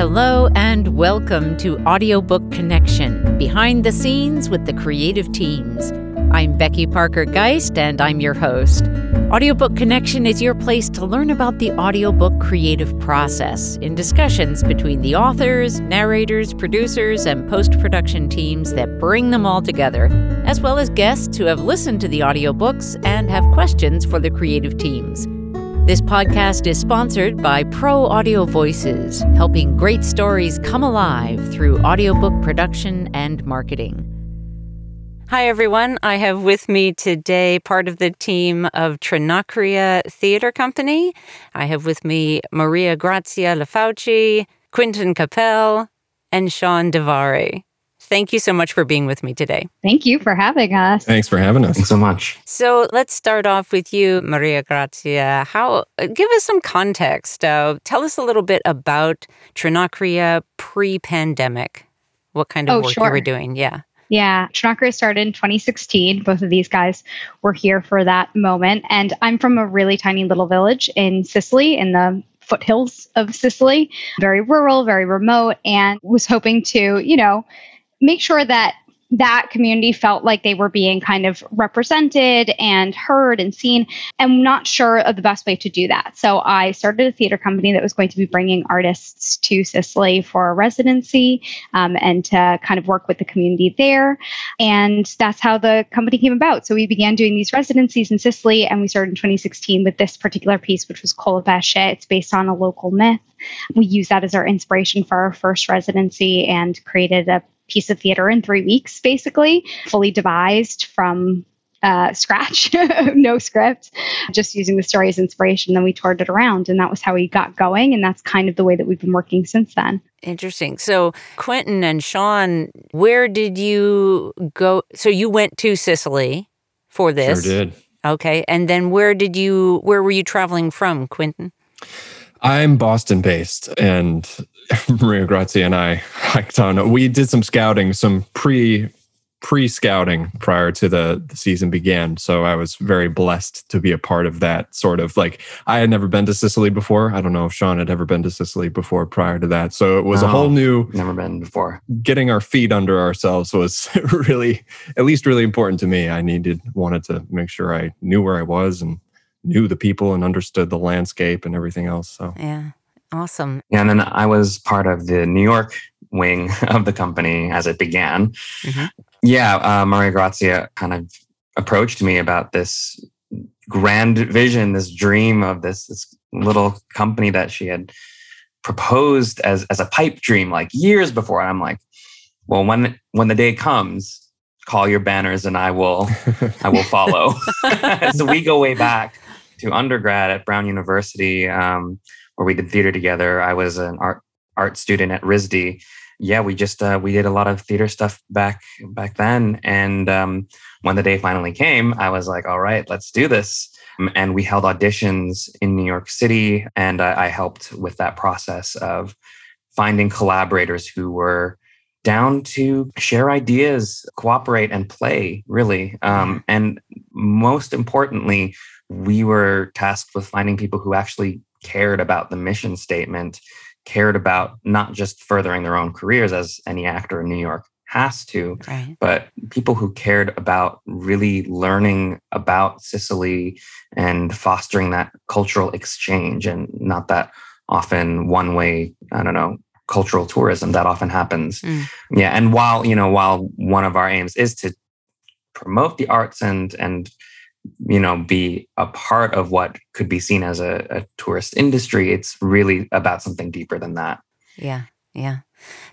Hello and welcome to Audiobook Connection, behind the scenes with the creative teams. I'm Becky Parker Geist and I'm your host. Audiobook Connection is your place to learn about the audiobook creative process in discussions between the authors, narrators, producers, and post production teams that bring them all together, as well as guests who have listened to the audiobooks and have questions for the creative teams. This podcast is sponsored by Pro Audio Voices, helping great stories come alive through audiobook production and marketing. Hi, everyone. I have with me today part of the team of Trinacria Theater Company. I have with me Maria Grazia Lefauci, Quentin Capel, and Sean Devare. Thank you so much for being with me today. Thank you for having us. Thanks for having us. Thanks so much. So let's start off with you, Maria Grazia. How? Give us some context. Uh, tell us a little bit about Trinacria pre-pandemic. What kind of Oh, work sure. you were doing? Yeah. Yeah, Trinacria started in 2016. Both of these guys were here for that moment. And I'm from a really tiny little village in Sicily, in the foothills of Sicily, very rural, very remote, and was hoping to, you know, make sure that that community felt like they were being kind of represented and heard and seen and not sure of the best way to do that. So I started a theater company that was going to be bringing artists to Sicily for a residency um, and to kind of work with the community there. And that's how the company came about. So we began doing these residencies in Sicily, and we started in 2016 with this particular piece, which was Colapesce. It's based on a local myth. We used that as our inspiration for our first residency and created a piece of theater in three weeks, basically, fully devised from uh, scratch, no script, just using the story as inspiration. Then we toured it around, and that was how we got going. And that's kind of the way that we've been working since then. Interesting. So, Quentin and Sean, where did you go? So, you went to Sicily for this. Sure did. Okay. And then where did you, where were you traveling from, Quentin? I'm Boston based, and Maria Grazia and I hiked on. We did some scouting, some pre pre scouting prior to the, the season began. So I was very blessed to be a part of that sort of like I had never been to Sicily before. I don't know if Sean had ever been to Sicily before prior to that. So it was a whole new Never been before. getting our feet under ourselves was really at least really important to me. I needed wanted to make sure I knew where I was and knew the people and understood the landscape and everything else. So Yeah. Awesome. Yeah, and then I was part of the New York wing of the company as it began. Mhm. Yeah, uh, Maria Grazia kind of approached me about this grand vision, this dream of this, this little company that she had proposed as, as a pipe dream like years before. And I'm like, well, when when the day comes, call your banners and I will I will follow. so we go way back to undergrad at Brown University, um, where we did theater together. I was an art art student at RISD. Yeah, we just uh, we did a lot of theater stuff back back then. And um, when the day finally came, I was like, "All right, let's do this." Um, And we held auditions in New York City, and I, I helped with that process of finding collaborators who were down to share ideas, cooperate, and play. Really, um, and most importantly, we were tasked with finding people who actually cared about the mission statement, cared about not just furthering their own careers as any actor in New York has to, Right. but people who cared about really learning about Sicily and fostering that cultural exchange and not that often one way, I don't know, cultural tourism that often happens. Mm. Yeah. And while, you know, while one of our aims is to promote the arts and, and, you know, be a part of what could be seen as a, a tourist industry, it's really about something deeper than that. Yeah. Yeah.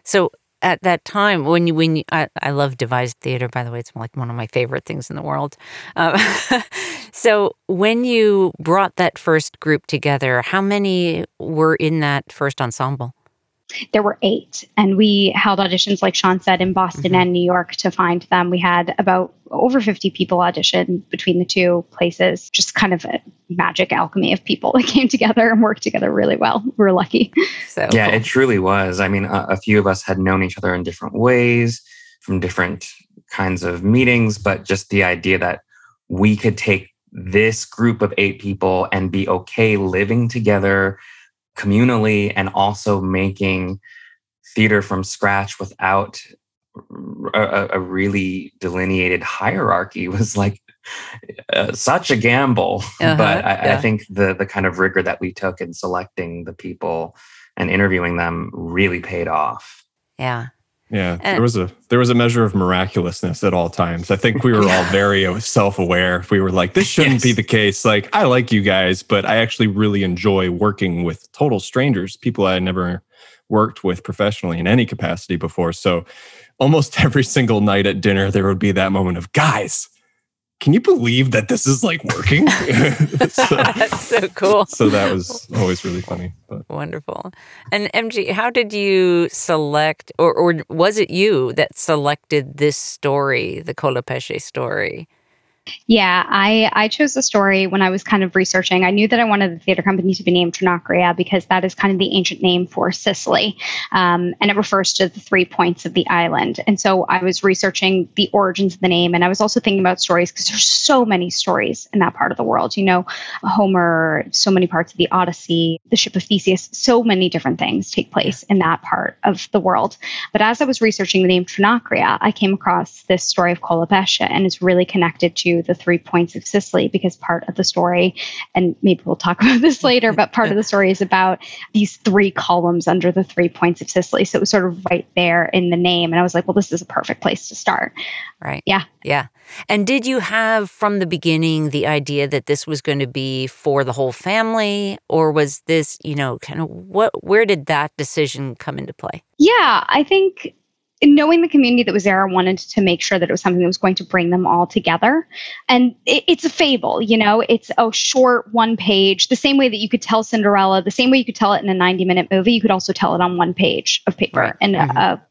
So, at that time, when you, when you, I, I love devised theater, by the way, it's like one of my favorite things in the world. Um, so, when you brought that first group together, how many were in that first ensemble? There were eight and we held auditions like sean said in boston Mhm. and new york to find them we had about over 50 people audition between the two places just kind of a magic alchemy of people that came together and worked together really well We are lucky So, yeah, cool. it truly was. I mean, a, a few of us had known each other in different ways from different kinds of meetings, but just the idea that we could take this group of eight people and be okay living together communally and also making theater from scratch without a, a really delineated hierarchy was like uh, such a gamble. Uh-huh, but I, yeah. I, think the the kind of rigor that we took in selecting the people and interviewing them really paid off. Yeah. Yeah, and, there was a there was a measure of miraculousness at all times. I think we were all very uh, self-aware. We were like, this shouldn't yes. be the case. Like, I like you guys, but I actually really enjoy working with total strangers, people I never worked with professionally in any capacity before. So, almost every single night at dinner, there would be that moment of, guys, can you believe that this is like working? so, That's so cool. So that was always really funny. But. Wonderful. And MG, how did you select, or, or was it you that selected this story, the Colapesce story? Yeah, I, I chose the story when I was kind of researching. I knew that I wanted the theater company to be named Trinacria because that is kind of the ancient name for Sicily. Um, and it refers to the three points of the island. And so I was researching the origins of the name. And I was also thinking about stories because there's so many stories in that part of the world. You know, Homer, so many parts of the Odyssey, the ship of Theseus, so many different things take place in that part of the world. But as I was researching the name Trinacria, I came across this story of Colapesce and it's really connected to the three points of Sicily because part of the story, and maybe we'll talk about this later, but part of the story is about these three columns under the three points of Sicily. So it was sort of right there in the name. And I was like, well, this is a perfect place to start. Right. Yeah. Yeah. And did you have from the beginning the idea that this was going to be for the whole family? Or was this, you know, kind of what, where did that decision come into play? Yeah, I think knowing the community that was there, I wanted to make sure that it was something that was going to bring them all together. And it, it's a fable, you know, it's a short one page, the same way that you could tell Cinderella, the same way you could tell it in a 90 minute movie, you could also tell it on one page of paper right. and mm-hmm. a,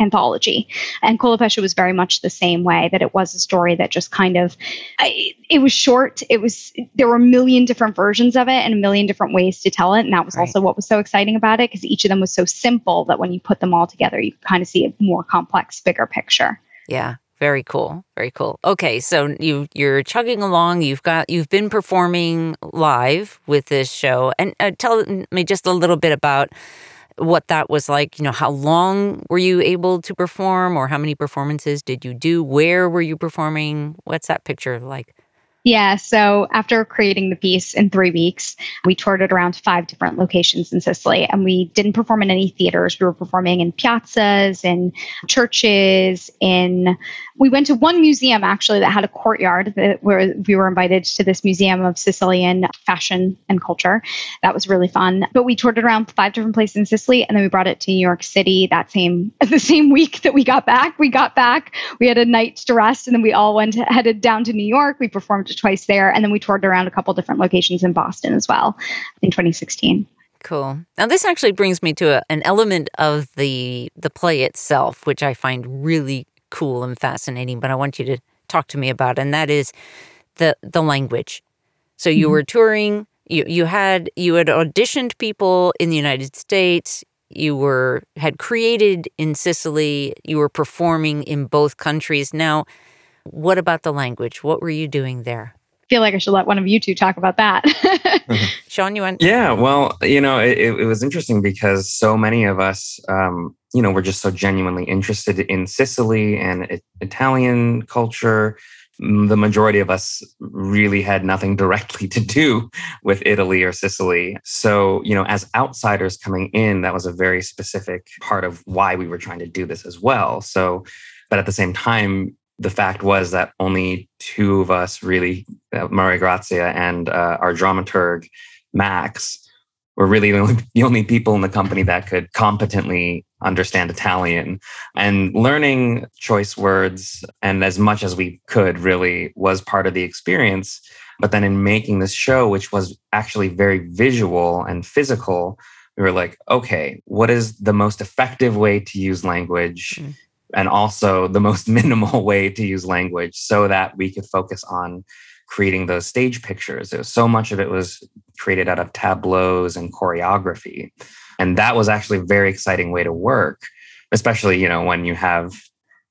anthology. And Colapesce was very much the same way that it was a story that just kind of I, it was short. It was there were a million different versions of it and a million different ways to tell it. And that was right. also what was so exciting about it because each of them was so simple that when you put them all together, you kind of see a more complex, bigger picture. Yeah. Very cool. Very cool. Okay, so you you're chugging along. You've got you've been performing live with this show, and uh, tell me just a little bit about what that was like. You know, how long were you able to perform, or how many performances did you do? Where were you performing? What's that picture like? Yeah, so after creating the piece in three weeks, we toured it around five different locations in Sicily, and we didn't perform in any theaters. We were performing in piazzas, in churches, in we went to one museum actually that had a courtyard that, where we were invited to this museum of Sicilian fashion and culture. That was really fun. But we toured it around five different places in Sicily, and then we brought it to New York City that same the same week that we got back. We got back, we had a night to rest, and then we all went headed down to New York. We performed twice there. And then we toured around a couple different locations in Boston as well in 2016. Cool. Now this actually brings me to a, an element of the the play itself, which I find really cool and fascinating. But I want you to talk to me about, and that is the the language. So you mm-hmm. were touring. You you had you had auditioned people in the United States. You were had created in Sicily. You were performing in both countries. Now, what about the language? What were you doing there? I feel like I should let one of you two talk about that. Sean, you want? Yeah, well, you know, it, it, was interesting because so many of us, um, you know, were just so genuinely interested in Sicily and it, Italian culture. The majority of us really had nothing directly to do with Italy or Sicily. So, you know, as outsiders coming in, that was a very specific part of why we were trying to do this as well. So, but at the same time, the fact was that only two of us really, uh, Maria Grazia and uh, our dramaturg, Max, were really the only, the only people in the company that could competently understand Italian. And learning choice words and as much as we could really was part of the experience. But then in making this show, which was actually very visual and physical, we were like, okay, what is the most effective way to use language? Mm and also the most minimal way to use language so that we could focus on creating those stage pictures. Was, so much of it was created out of tableaus and choreography. And that was actually a very exciting way to work, especially, you know, when you have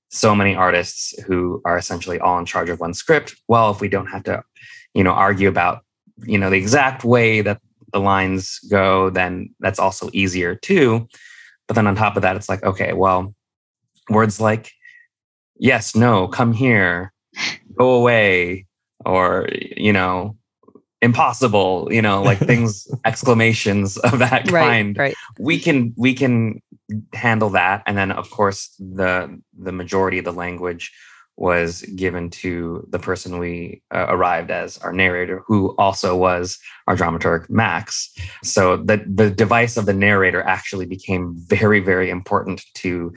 so many artists who are essentially all in charge of one script. Well, if we don't have to, you know, argue about, you know, the exact way that the lines go, then that's also easier too. But then on top of that, it's like, okay, well, words like yes, no, come here, go away, or, you know, impossible, you know, like things, exclamations of that kind. Right, right. We can, we can handle that. And then of course the, the majority of the language was given to the person we uh, arrived as our narrator, who also was our dramaturg, Max. So the, the device of the narrator actually became very, very important to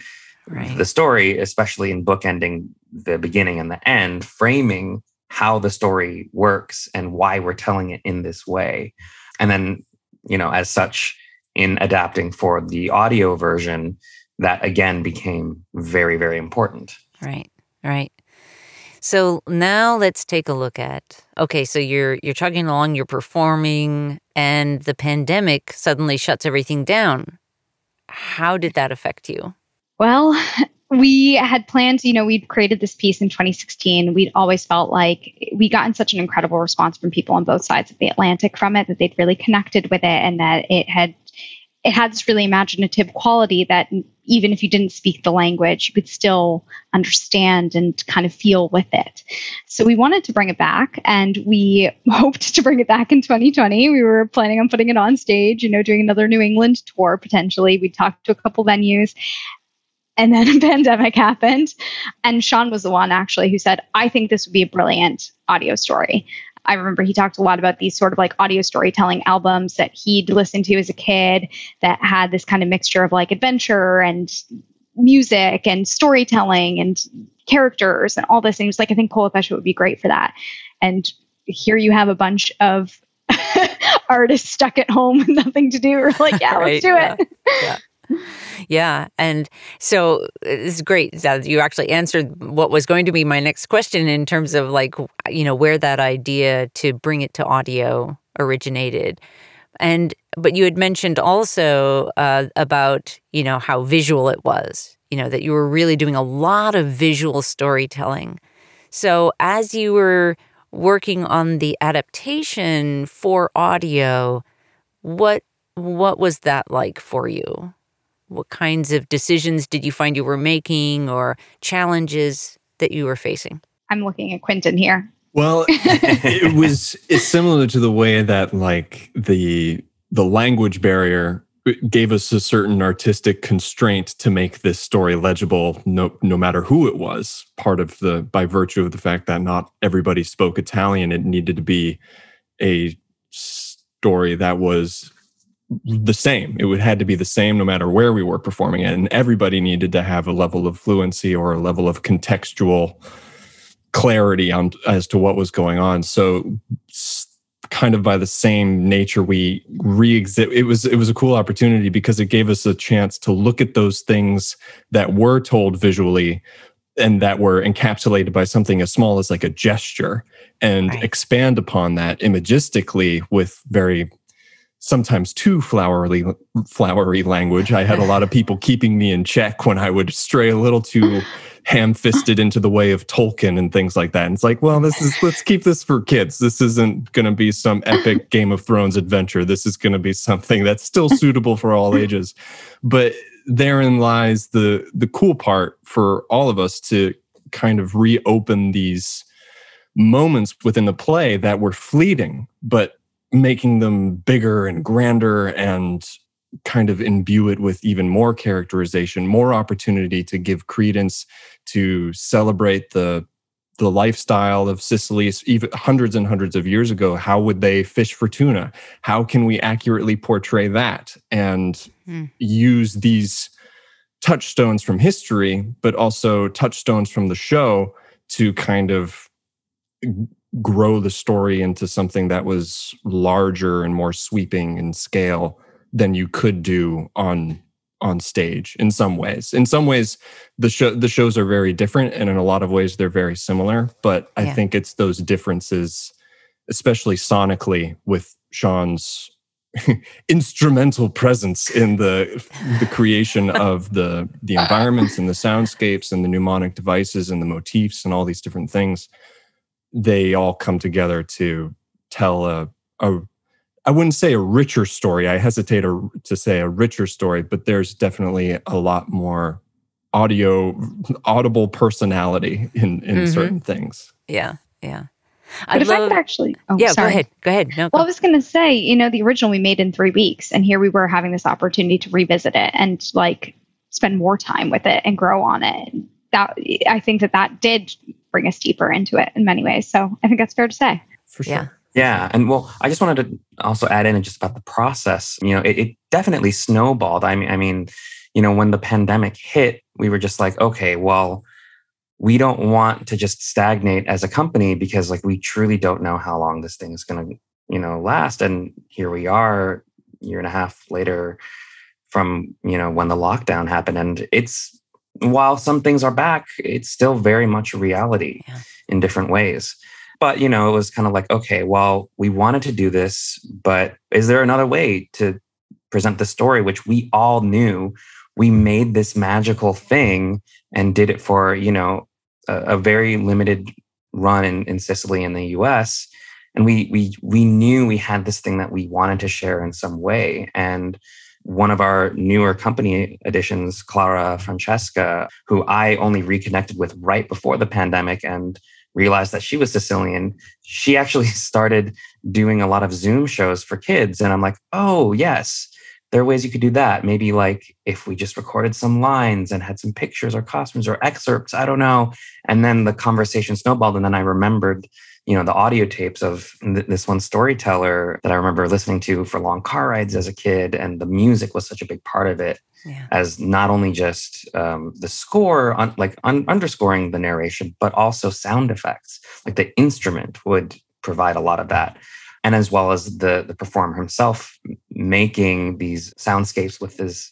right. the story, especially in bookending the beginning and the end, framing how the story works and why we're telling it in this way. And then, you know, as such, in adapting for the audio version, that again became very, very important. Right, right. So now let's take a look at okay, so you're you're chugging along, you're performing, and the pandemic suddenly shuts everything down. How did that affect you? Well, we had planned, you know, we'd created this piece in 2016. We'd always felt like we gotten such an incredible response from people on both sides of the Atlantic from it that they'd really connected with it and that it had it had this really imaginative quality that even if you didn't speak the language, you could still understand and kind of feel with it. So we wanted to bring it back and we hoped to bring it back in 2020. We were planning on putting it on stage, you know, doing another New England tour potentially. We talked to a couple venues and then a pandemic happened. And Sean was the one actually who said, I think this would be a brilliant audio story. I remember he talked a lot about these sort of like audio storytelling albums that he'd listened to as a kid that had this kind of mixture of like adventure and music and storytelling and characters and all this. And he was like, I think Colapesce would be great for that. And here you have a bunch of artists stuck at home with nothing to do. We're like, yeah, right, let's do yeah, it. Yeah yeah. And so it's great that you actually answered what was going to be my next question in terms of like, you know, where that idea to bring it to audio originated. And, but you had mentioned also uh, about, you know, how visual it was, you know, that you were really doing a lot of visual storytelling. So as you were working on the adaptation for audio, what what was that like for you? What kinds of decisions did you find you were making or challenges that you were facing? I'm looking at Quentin here. Well, it was it's similar to the way that like the the language barrier gave us a certain artistic constraint to make this story legible no no matter who it was part of the by virtue of the fact that not everybody spoke italian it needed to be a story that was the same. It would had to be the same no matter where we were performing it, and everybody needed to have a level of fluency or a level of contextual clarity on as to what was going on. So, kind of by the same nature, we re-exhibit. It was it was a cool opportunity because it gave us a chance to look at those things that were told visually and that were encapsulated by something as small as like a gesture and right. expand upon that imagistically with very sometimes too flowery flowery language. I had a lot of people keeping me in check when I would stray a little too ham-fisted into the way of Tolkien and things like that. And it's like, well, this is let's keep this for kids. This isn't going to be some epic Game of Thrones adventure. This is going to be something that's still suitable for all ages. But therein lies the the cool part for all of us to kind of reopen these moments within the play that were fleeting but making them bigger and grander and kind of imbue it with even more characterization, more opportunity to give credence to celebrate the the lifestyle of Sicily even hundreds and hundreds of years ago. How would they fish for tuna? How can we accurately portray that and mm. use these touchstones from history, but also touchstones from the show to kind of grow the story into something that was larger and more sweeping in scale than you could do on on stage in some ways. In some ways the show the shows are very different and in a lot of ways they're very similar but i think it's those differences especially sonically with sean's instrumental presence in the the creation of the the environments and the soundscapes and the mnemonic devices and the motifs and all these different things they all come together to tell a, a I wouldn't say a richer story. I hesitate to, to say a richer story, but there's definitely a lot more audio, audible personality in in Mhm. certain things. Yeah, yeah. But if I could actually, oh, yeah, sorry. go ahead. Go ahead. No, Well, I was going to say, you know, the original we made in three weeks, and here we were having this opportunity to revisit it and like spend more time with it and grow on it. That I think that that did bring us deeper into it in many ways. So I think that's fair to say. For sure. Yeah. Yeah. And well, I just wanted to also add in just about the process. You know, it, it definitely snowballed. I mean, I mean, you know, when the pandemic hit, we were just like, okay, well, we don't want to just stagnate as a company because like we truly don't know how long this thing is going to, you know, last. And here we are, year and a half later from, you know, when the lockdown happened. And it's while some things are back, it's still very much a reality Yeah. in different ways. But you know it was kind of like okay well we wanted to do this but is there another way to present the story which we all knew? We made this magical thing and did it for you know a, a very limited run in, in sicily in the us and we we we knew we had this thing that we wanted to share in some way. And one of our newer company additions clara francesca who i only reconnected with right before the pandemic and realized that she was Sicilian, she actually started doing a lot of Zoom shows for kids. And I'm like, oh, yes, there are ways you could do that. Maybe like if we just recorded some lines and had some pictures or costumes or excerpts, I don't know. And then the conversation snowballed. And then I remembered, you know, the audio tapes of th- this one storyteller that I remember listening to for long car rides as a kid. And the music was such a big part of it yeah. as not only just um, the score, un- like un- underscoring the narration, but also sound effects. Like the instrument would provide a lot of that, and as well as the the performer himself making these soundscapes with his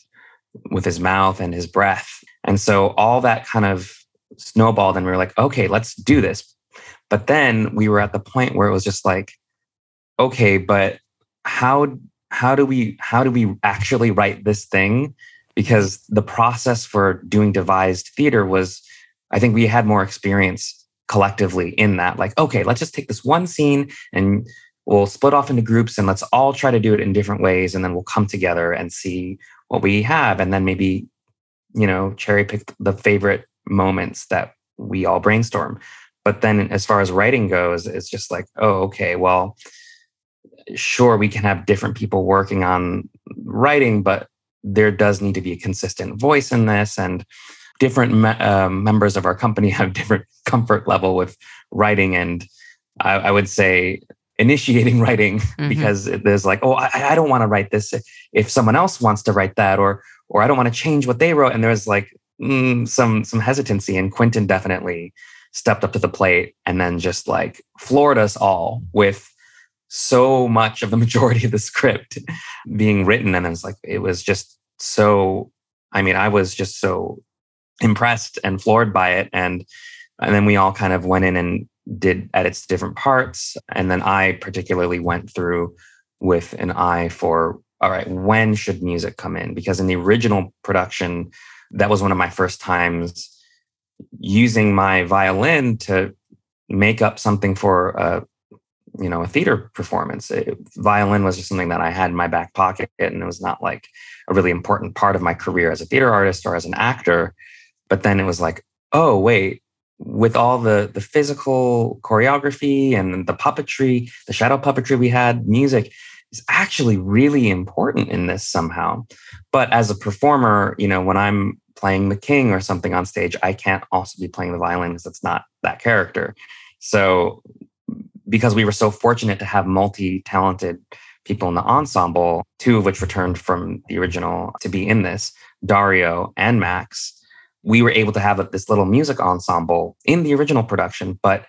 with his mouth and his breath. And so all that kind of snowballed, and we were like, okay, let's do this. But then we were at the point where it was just like, okay, but how how do we how do we actually write this thing? Because the process for doing devised theater was i think we had more experience collectively in that like okay let's just take this one scene and we'll split off into groups and let's all try to do it in different ways and then we'll come together and see what we have. And then maybe you know cherry pick the favorite moments that we all brainstorm but then as far as writing goes it's just like oh okay well sure we can have different people working on writing but there does need to be a consistent voice in this and different me- um, members of our company have different comfort level with writing and i, I would say initiating writing Mhm. because there's like oh i, I don't want to write this if someone else wants to write that or or i don't want to change what they wrote and there's like mm, some some hesitancy and quentin definitely stepped up to the plate and then just like floored us all with so much of the majority of the script being written. And it's like it was just so i mean i was just so impressed and floored by it. And and then we all kind of went in and did edits to different parts. And then i particularly went through with an eye for all right when should music come in? Because in the original production that was one of my first times using my violin to make up something for a you know a theater performance. It- violin was just something that i had in my back pocket and it was not like a really important part of my career as a theater artist or as an actor. But then it was like oh wait with all the the physical choreography and the puppetry the shadow puppetry we had music is actually really important in this somehow. But as a performer you know when i'm playing the king or something on stage i can't also be playing the violin because it's not that character. So because we were so fortunate to have multi-talented people in the ensemble two of which returned from the original to be in this dario and max we were able to have this little music ensemble in the original production but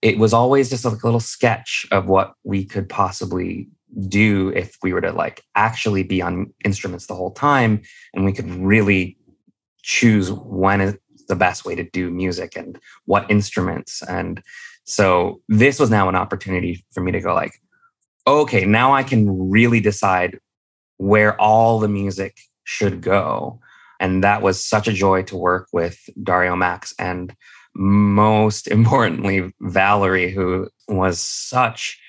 it was always just a little sketch of what we could possibly do if we were to like actually be on instruments the whole time and we could really choose when is the best way to do music and what instruments and so this was now an opportunity for me to go like okay now i can really decide where all the music should go and that was such a joy to work with dario max and most importantly valerie who was such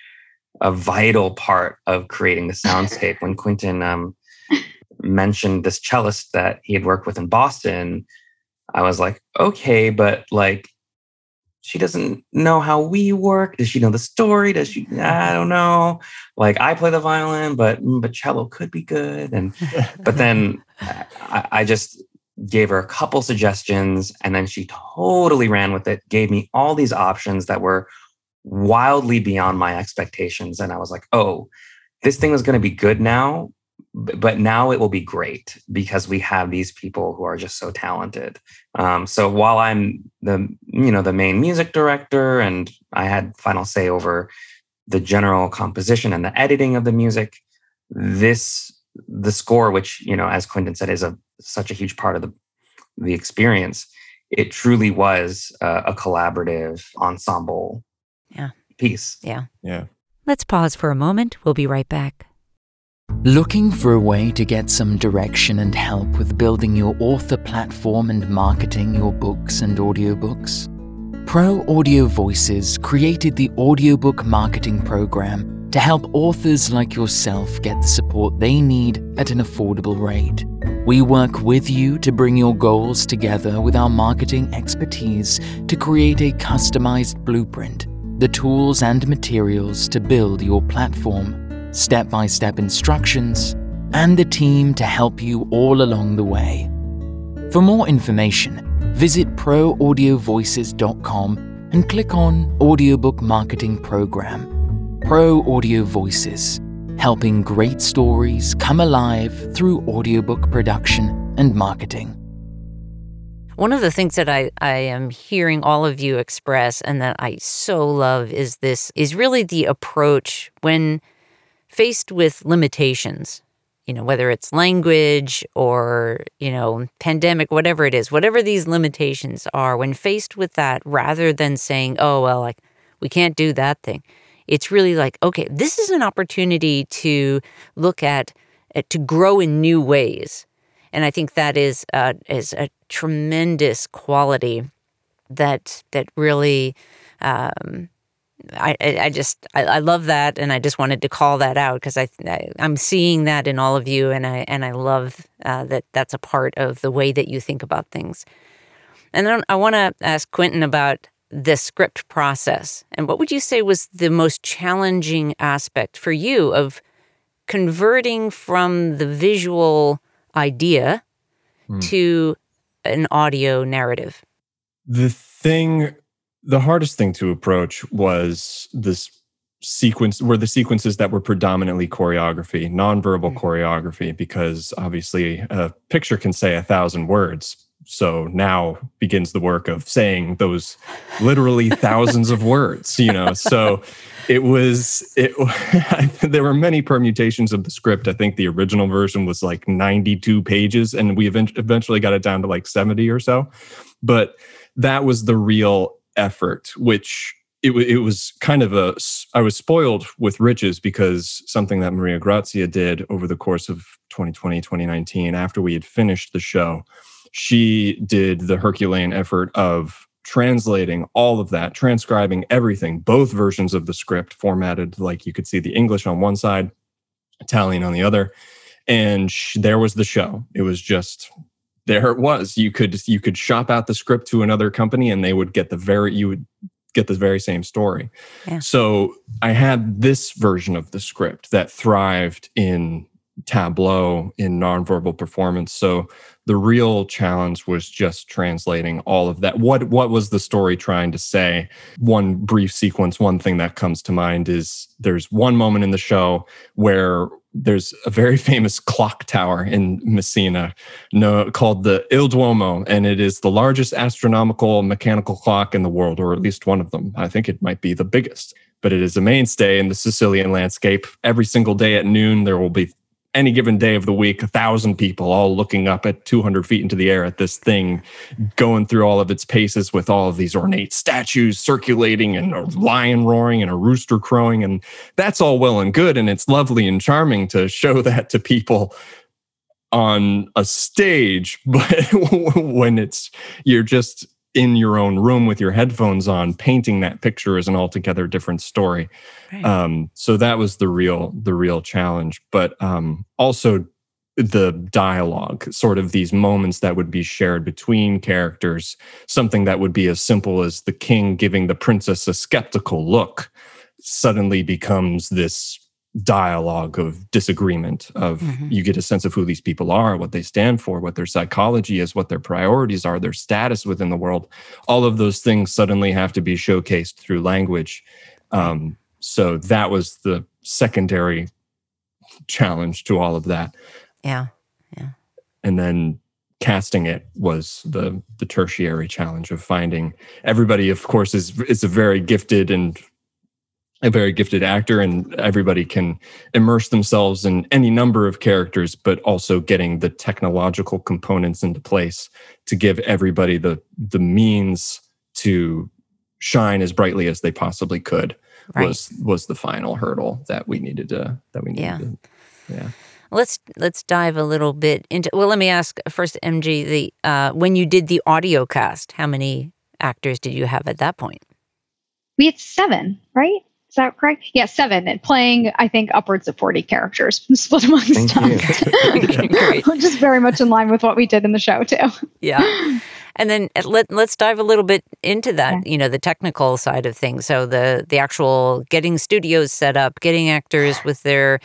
a vital part of creating the soundscape. when Quentin um, mentioned this cellist that he had worked with in Boston, I was like, okay, but like she doesn't know how we work. Does she know the story? Does she? I don't know. Like I play the violin, but mm, but cello could be good. And but then I, I just gave her a couple suggestions, and then she totally ran with it. Gave me all these options that were wildly beyond my expectations, and I was like, oh, this thing was going to be good now but now it will be great because we have these people who are just so talented. Um, so while I'm the you know the main music director and I had final say over the general composition and the editing of the music, this the score, which you know, as Quentin said, is a such a huge part of the the experience. It truly was a, a collaborative ensemble yeah. piece. Yeah. Yeah. Let's pause for a moment. We'll be right back. Looking for a way to get some direction and help with building your author platform and marketing your books and audiobooks? Pro Audio Voices created the audiobook marketing program to help authors like yourself get the support they need at an affordable rate. We work with you to bring your goals together with our marketing expertise to create a customized blueprint, the tools and materials to build your platform step by step instructions, and the team to help you all along the way. For more information, visit proaudiovoices.com and click on Audiobook Marketing Program. Pro Audio Voices, helping great stories come alive through audiobook production and marketing. One of the things that I, I am hearing all of you express and that I so love is this is really the approach when faced with limitations, you know, whether it's language or, you know, pandemic, whatever it is, whatever these limitations are, when faced with that, rather than saying, oh, well, like, we can't do that thing, it's really like, okay, this is an opportunity to look at, to grow in new ways. And I think that is, uh, is a tremendous quality that, that really, um, I, I just I, I, love that, and I just wanted to call that out because I, I am seeing that in all of you, and I and I love uh, that that's a part of the way that you think about things. And then I want to ask Quentin about the script process, and what would you say was the most challenging aspect for you of converting from the visual idea mm. to an audio narrative? The thing the hardest thing to approach was this sequence were the sequences that were predominantly choreography nonverbal mm-hmm. choreography because obviously a picture can say a thousand words. So now begins the work of saying those literally thousands of words you know? So it was it there were many permutations of the script. I think the original version was like 92 pages and we eventually got it down to like 70 or so. But that was the real effort, which it, it was kind of a i was spoiled with riches because something that maria grazia did over the course of 2020 2019 after we had finished the show she did the herculean effort of translating all of that transcribing everything. Both versions of the script formatted like you could see the english on one side italian on the other and there was the show. It was just there it was. You could you could shop out the script to another company and they would get the very you would get the very same story. Yeah. So I had this version of the script that thrived in Tableau in nonverbal performance. So the real challenge was just translating all of that. What what was the story trying to say? One brief sequence, one thing that comes to mind is there's one moment in the show where there's a very famous clock tower in Messina no, called the Il Duomo, and it is the largest astronomical mechanical clock in the world, or at least one of them. I think it might be the biggest, but it is a mainstay in the Sicilian landscape. Every single day at noon, there will be any given day of the week, a thousand people all looking up at 200 feet into the air at this thing, going through all of its paces with all of these ornate statues circulating and a lion roaring and a rooster crowing. And that's all well and good. And it's lovely and charming to show that to people on a stage. But when it's, you're just, in your own room with your headphones on painting that picture is an altogether different story right. um, so that was the real the real challenge but um, also the dialogue sort of these moments that would be shared between characters something that would be as simple as the king giving the princess a skeptical look suddenly becomes this dialogue of disagreement of mm-hmm. you get a sense of who these people are what they stand for what their psychology is what their priorities are their status within the world. All of those things suddenly have to be showcased through language. Um, so that was the secondary challenge to all of that. Yeah yeah. And then casting it was the the tertiary challenge of finding everybody of course is is a very gifted and a very gifted actor and everybody can immerse themselves in any number of characters but also getting the technological components into place to give everybody the the means to shine as brightly as they possibly could right. was was the final hurdle that we needed to that we needed yeah. to yeah let's let's dive a little bit into well let me ask first mg the uh, when you did the audio cast how many actors did you have at that point we had seven right is that correct? Yeah, seven. And Playing, I think, upwards of 40 characters split amongst us. Just very much in line with what we did in the show, too. Yeah. And then uh, let, let's dive a little bit into that, yeah. you know, the technical side of things. So the the actual getting studios set up, getting actors with their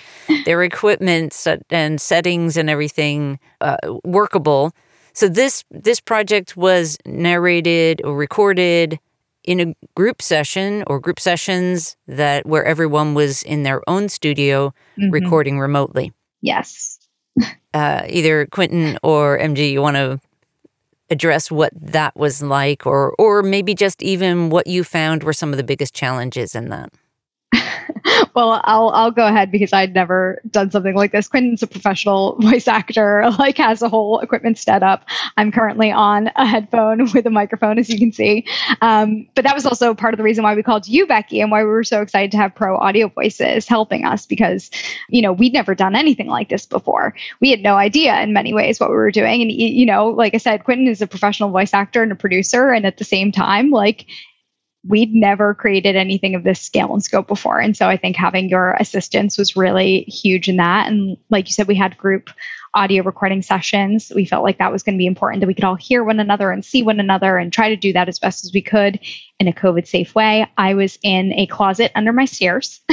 their equipment set and settings and everything uh, workable. So this this project was narrated or recorded in a group session or group sessions that where everyone was in their own studio mm-hmm. recording remotely. Yes. uh, either Quentin or MG, you want to address what that was like, or or maybe just even what you found were some of the biggest challenges in that. Well, I'll I'll go ahead because I'd never done something like this. Quentin's a professional voice actor, like has a whole equipment set up. I'm currently on a headphone with a microphone, as you can see. Um, but that was also part of the reason why we called you, Becky, and why we were so excited to have Pro Audio Voices helping us because, you know, we'd never done anything like this before. We had no idea in many ways what we were doing, and you know, like I said, Quentin is a professional voice actor and a producer, and at the same time, like we'd never created anything of this scale and scope before. And so I think having your assistance was really huge in that. And like you said, we had group audio recording sessions. We felt like that was going to be important that we could all hear one another and see one another and try to do that as best as we could in a COVID safe way. I was in a closet under my stairs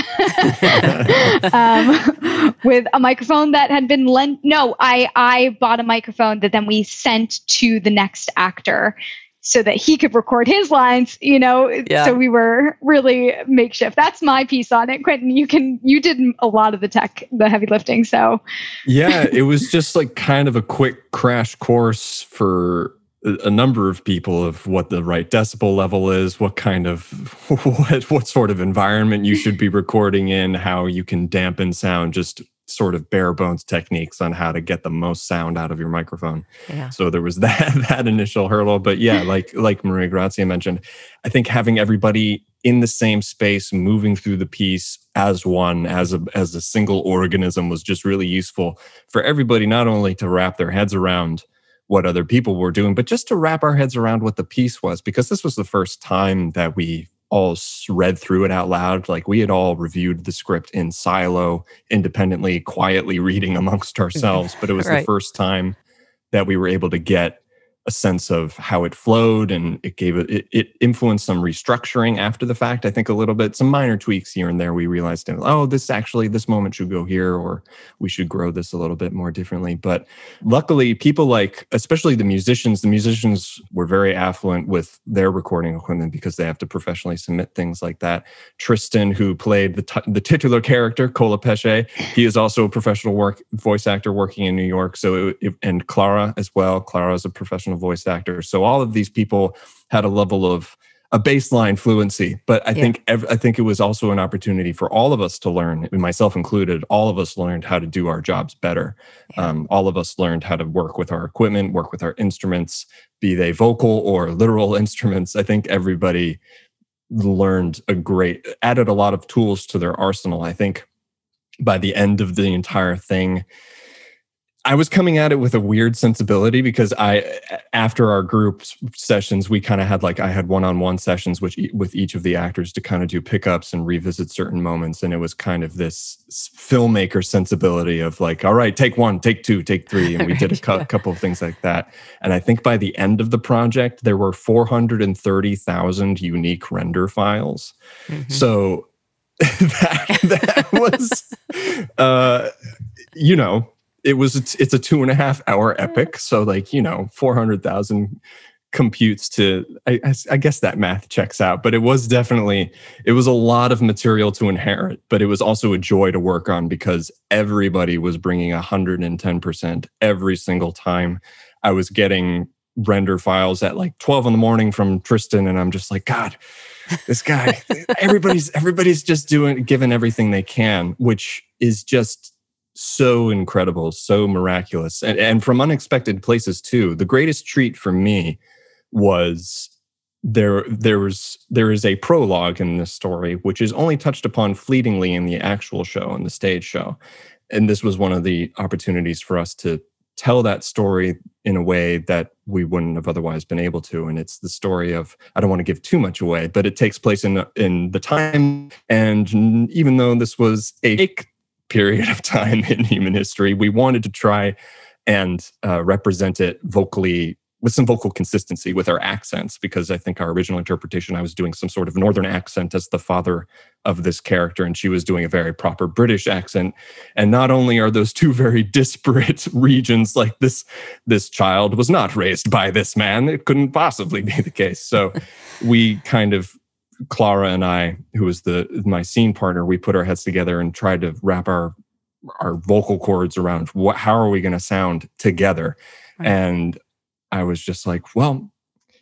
um, with a microphone that had been lent. No, I, I bought a microphone that then we sent to the next actor so that he could record his lines, you know. Yeah. So we were really makeshift. That's my piece on it. Quentin, you can you did a lot of the tech, the heavy lifting. So Yeah, it was just like kind of a quick crash course for a number of people of what the right decibel level is, what kind of what what sort of environment you should be recording in, how you can dampen sound just sort of bare bones techniques on how to get the most sound out of your microphone. Yeah. So there was that that initial hurdle, but yeah, like like Maria Grazia mentioned, I think having everybody in the same space, moving through the piece as one, as a as a single organism, was just really useful for everybody not only to wrap their heads around what other people were doing, but just to wrap our heads around what the piece was, because this was the first time that we all read through it out loud. Like we had all reviewed the script in silo, independently, quietly reading amongst mm-hmm. ourselves. But it was right. the first time that we were able to get a sense of how it flowed and it gave it, it, influenced some restructuring after the fact i think a little bit some minor tweaks here and there. We realized oh this actually this moment should go here or we should grow this a little bit more differently. But luckily people like especially the musicians the musicians were very affluent with their recording equipment because they have to professionally submit things like that. Tristan who played the, t- the titular character Colapesce he is also a professional work voice actor working in new york. So it, it, and clara as well. Clara is a professional professional voice actors. So all of these people had a level of a baseline fluency, but I yeah. think ev- I think it was also an opportunity for all of us to learn, myself included. All of us learned how to do our jobs better. Yeah. Um, all of us learned how to work with our equipment, work with our instruments, be they vocal or literal instruments. I think everybody learned a great, added a lot of tools to their arsenal. I think by the end of the entire thing, I was coming at it with a weird sensibility because I, after our group sessions, we kind of had like I had one-on-one sessions with with each of the actors to kind of do pickups and revisit certain moments, and it was kind of this filmmaker sensibility of like, all right, take one, take two, take three, and we did a cu- yeah. couple of things like that. And I think by the end of the project, there were four hundred and thirty thousand unique render files. Mm-hmm. So that, that was, uh, you know it was it's a two and a half hour mm-hmm. epic. So like you know 400000 computes to I, I, guess that math checks out but it was definitely it was a lot of material to inherit but it was also a joy to work on because everybody was bringing 110% every single time. I was getting render files at like 12 in the morning from tristan and i'm just like god this guy everybody's everybody's just doing giving everything they can which is just so incredible, so miraculous, and, and from unexpected places too. The greatest treat for me was there there was there is a prologue in this story which is only touched upon fleetingly in the actual show in the stage show and this was one of the opportunities for us to tell that story in a way that we wouldn't have otherwise been able to and it's the story of i don't want to give too much away but it takes place in in the time and even though this was a fake period of time in human history. We wanted to try and uh, represent it vocally with some vocal consistency with our accents because I think our original interpretation, I was doing some sort of northern accent as the father of this character, and she was doing a very proper British accent. And not only are those two very disparate regions, like this, this child was not raised by this man. It couldn't possibly be the case. So we kind of Clara and I, who was the my scene partner, we put our heads together and tried to wrap our our vocal cords around what how are we going to sound together. Right. And I was just like, well,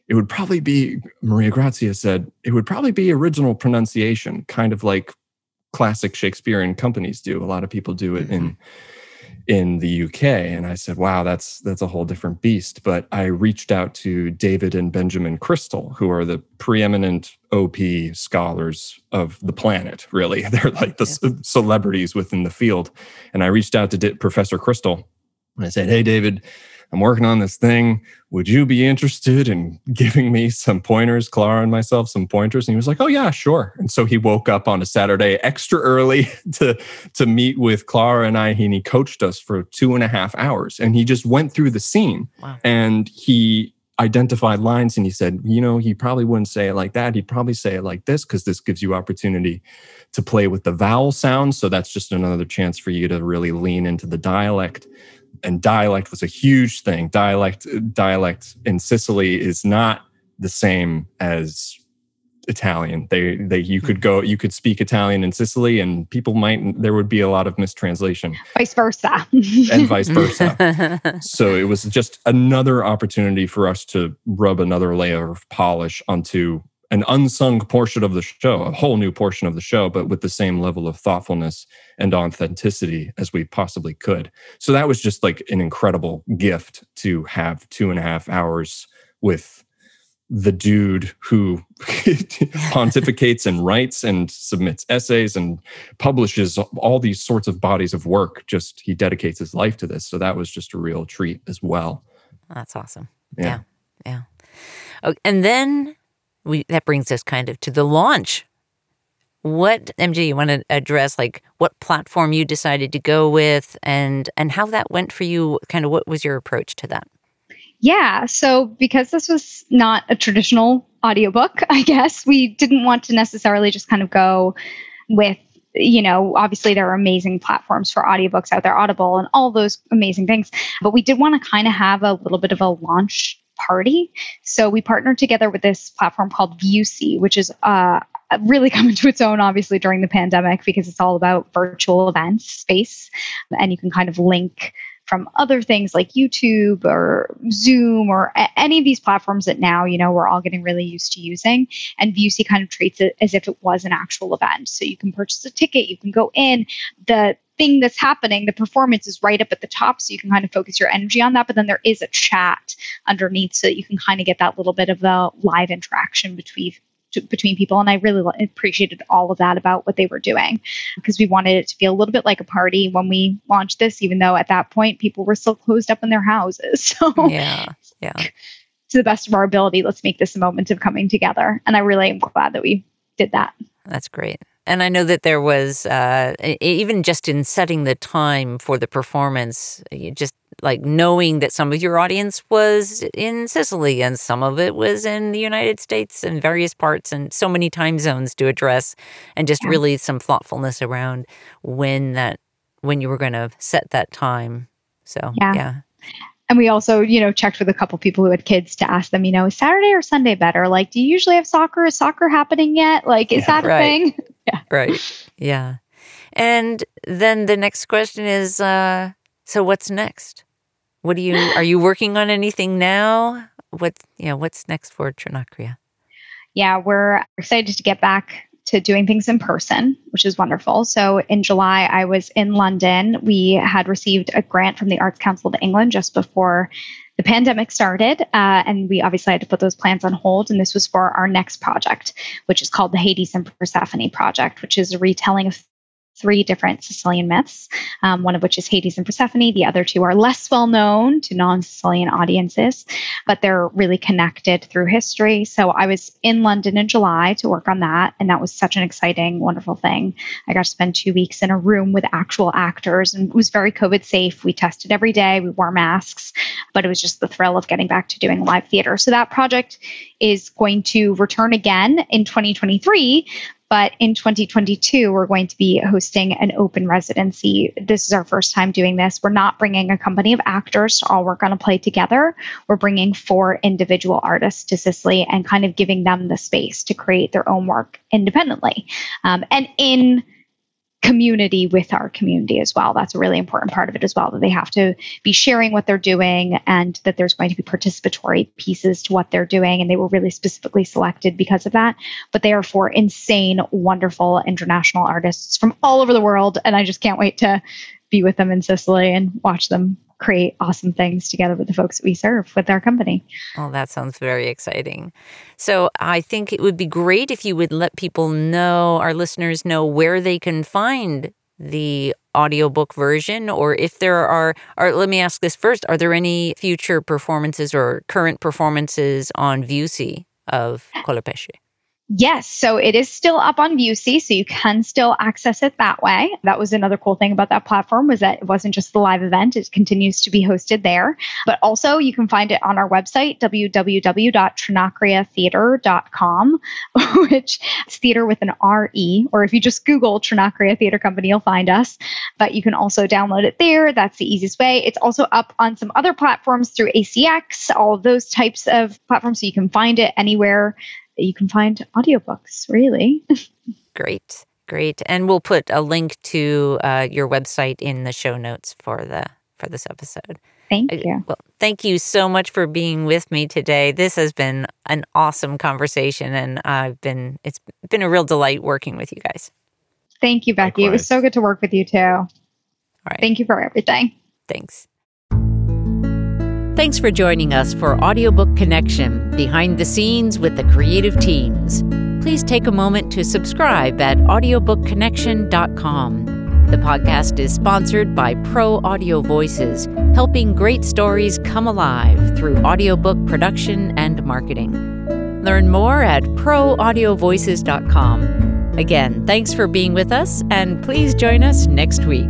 it would probably be Maria Grazia said it would probably be original pronunciation, kind of like classic Shakespearean companies do. A lot of people do it mm-hmm. in in the UK. And I said, wow, that's that's a whole different beast. But I reached out to David and Benjamin Crystal, who are the preeminent OP scholars of the planet, really. They're like the celebrities within the field. And I reached out to D- Professor Crystal and I said, hey, David, I'm working on this thing. Would you be interested in giving me some pointers, Clara and myself, some pointers? And he was like, Oh yeah, sure. And so he woke up on a Saturday extra early to to meet with Clara and I. And he coached us for two and a half hours. And he just went through the scene wow. and he identified lines and he said, you know, he probably wouldn't say it like that. He'd probably say it like this because this gives you opportunity to play with the vowel sounds. So that's just another chance for you to really lean into the dialect and dialect was a huge thing. Dialect dialect in Sicily is not the same as Italian. They they you could go you could speak Italian in Sicily and people might there would be a lot of mistranslation. Vice versa. and vice versa. so it was just another opportunity for us to rub another layer of polish onto an unsung portion of the show, a whole new portion of the show, but with the same level of thoughtfulness and authenticity as we possibly could. So that was just like an incredible gift to have two and a half hours with the dude who pontificates and writes and submits essays and publishes all these sorts of bodies of work. Just he dedicates his life to this. So that was just a real treat as well. That's awesome. Yeah. Yeah. yeah. Oh, and then we that brings us kind of to the launch. What MJ you want to address like what platform you decided to go with and and how that went for you kind of what was your approach to that? Yeah, so because this was not a traditional audiobook, I guess we didn't want to necessarily just kind of go with you know, obviously there are amazing platforms for audiobooks out there, Audible and all those amazing things. But we did want to kind of have a little bit of a launch party. So we partnered together with this platform called Viewsy, which is uh, really come into its own, obviously, during the pandemic because it's all about virtual events space. And you can kind of link from other things like YouTube or Zoom or any of these platforms that now, you know, we're all getting really used to using. And Viewsy kind of treats it as if it was an actual event. So you can purchase a ticket, you can go in. The thing that's happening, the performance is right up at the top, so you can kind of focus your energy on that. But then there is a chat underneath, so that you can kind of get that little bit of the live interaction between to, between people. And I really appreciated all of that about what they were doing because we wanted it to feel a little bit like a party when we launched this, even though at that point people were still closed up in their houses. So, yeah, yeah. To the best of our ability, let's make this a moment of coming together. And I really am glad that we did that. That's great. And I know that there was, uh, even just in setting the time for the performance, just like knowing that some of your audience was in Sicily and some of it was in the United States and various parts and so many time zones to address, and just yeah. really some thoughtfulness around when that when you were going to set that time. So yeah. yeah. And we also, you know, checked with a couple people who had kids to ask them, you know, is Saturday or Sunday better? Like, do you usually have soccer? Is soccer happening yet? Like, is yeah, that a right. thing? Yeah. Right. Yeah. And then the next question is uh, so what's next? What do you are you working on anything now? What you know, what's next for Trinacria? Yeah, we're excited to get back to doing things in person, which is wonderful. So in July, I was in London. We had received a grant from the Arts Council of England just before the pandemic started, uh, and we obviously had to put those plans on hold. And this was for our next project, which is called the Hades and Persephone Project, which is a retelling of three different Sicilian myths, um, one of which is Hades and Persephone. The other two are less well known to non Sicilian audiences, but they're really connected through history. So I was in London in July to work on that, and that was such an exciting, wonderful thing. I got to spend two weeks in a room with actual actors, and it was very COVID safe. We tested every day, we wore masks, but it was just the thrill of getting back to doing live theater. So that project is going to return again in 2023 but in 2022, we're going to be hosting an open residency. This is our first time doing this. We're not bringing a company of actors to all work on a play together. We're bringing four individual artists to Sicily and kind of giving them the space to create their own work independently. Um, and in community with our community as well. That's a really important part of it as well, that they have to be sharing what they're doing and that there's going to be participatory pieces to what they're doing. And they were really specifically selected because of that. But they are for insane, wonderful international artists from all over the world. And I just can't wait to be with them in Sicily and watch them create awesome things together with the folks we serve with our company. Oh, that sounds very exciting. So I think it would be great if you would let people know, our listeners know where they can find the audiobook version or if there are or let me ask this first are there any future performances or current performances on VUSI of Colapesce? Yes, so it is still up on VUSI, so you can still access it that way. That was another cool thing about that platform was that it wasn't just the live event; it continues to be hosted there. But also, you can find it on our website www.trinacriatheatre.com, which is theater with an R E. Or if you just Google Trinacria Theatre Company, you'll find us. But you can also download it there. That's the easiest way. It's also up on some other platforms through ACX, all those types of platforms, so you can find it anywhere you can find audiobooks, really. great, great. And we'll put a link to uh, your website in the show notes for the for this episode. Thank you. Well, thank you so much for being with me today. This has been an awesome conversation, and I've been it's been a real delight working with you guys. Thank you, Becky. Likewise. It was so good to work with you too. All right. Thank you for everything. Thanks. Thanks for joining us for Audiobook Connection Behind the Scenes with the Creative Teams. Please take a moment to subscribe at audiobookconnection.com. The podcast is sponsored by Pro Audio Voices, helping great stories come alive through audiobook production and marketing. Learn more at proaudiovoices.com. Again, thanks for being with us, and please join us next week.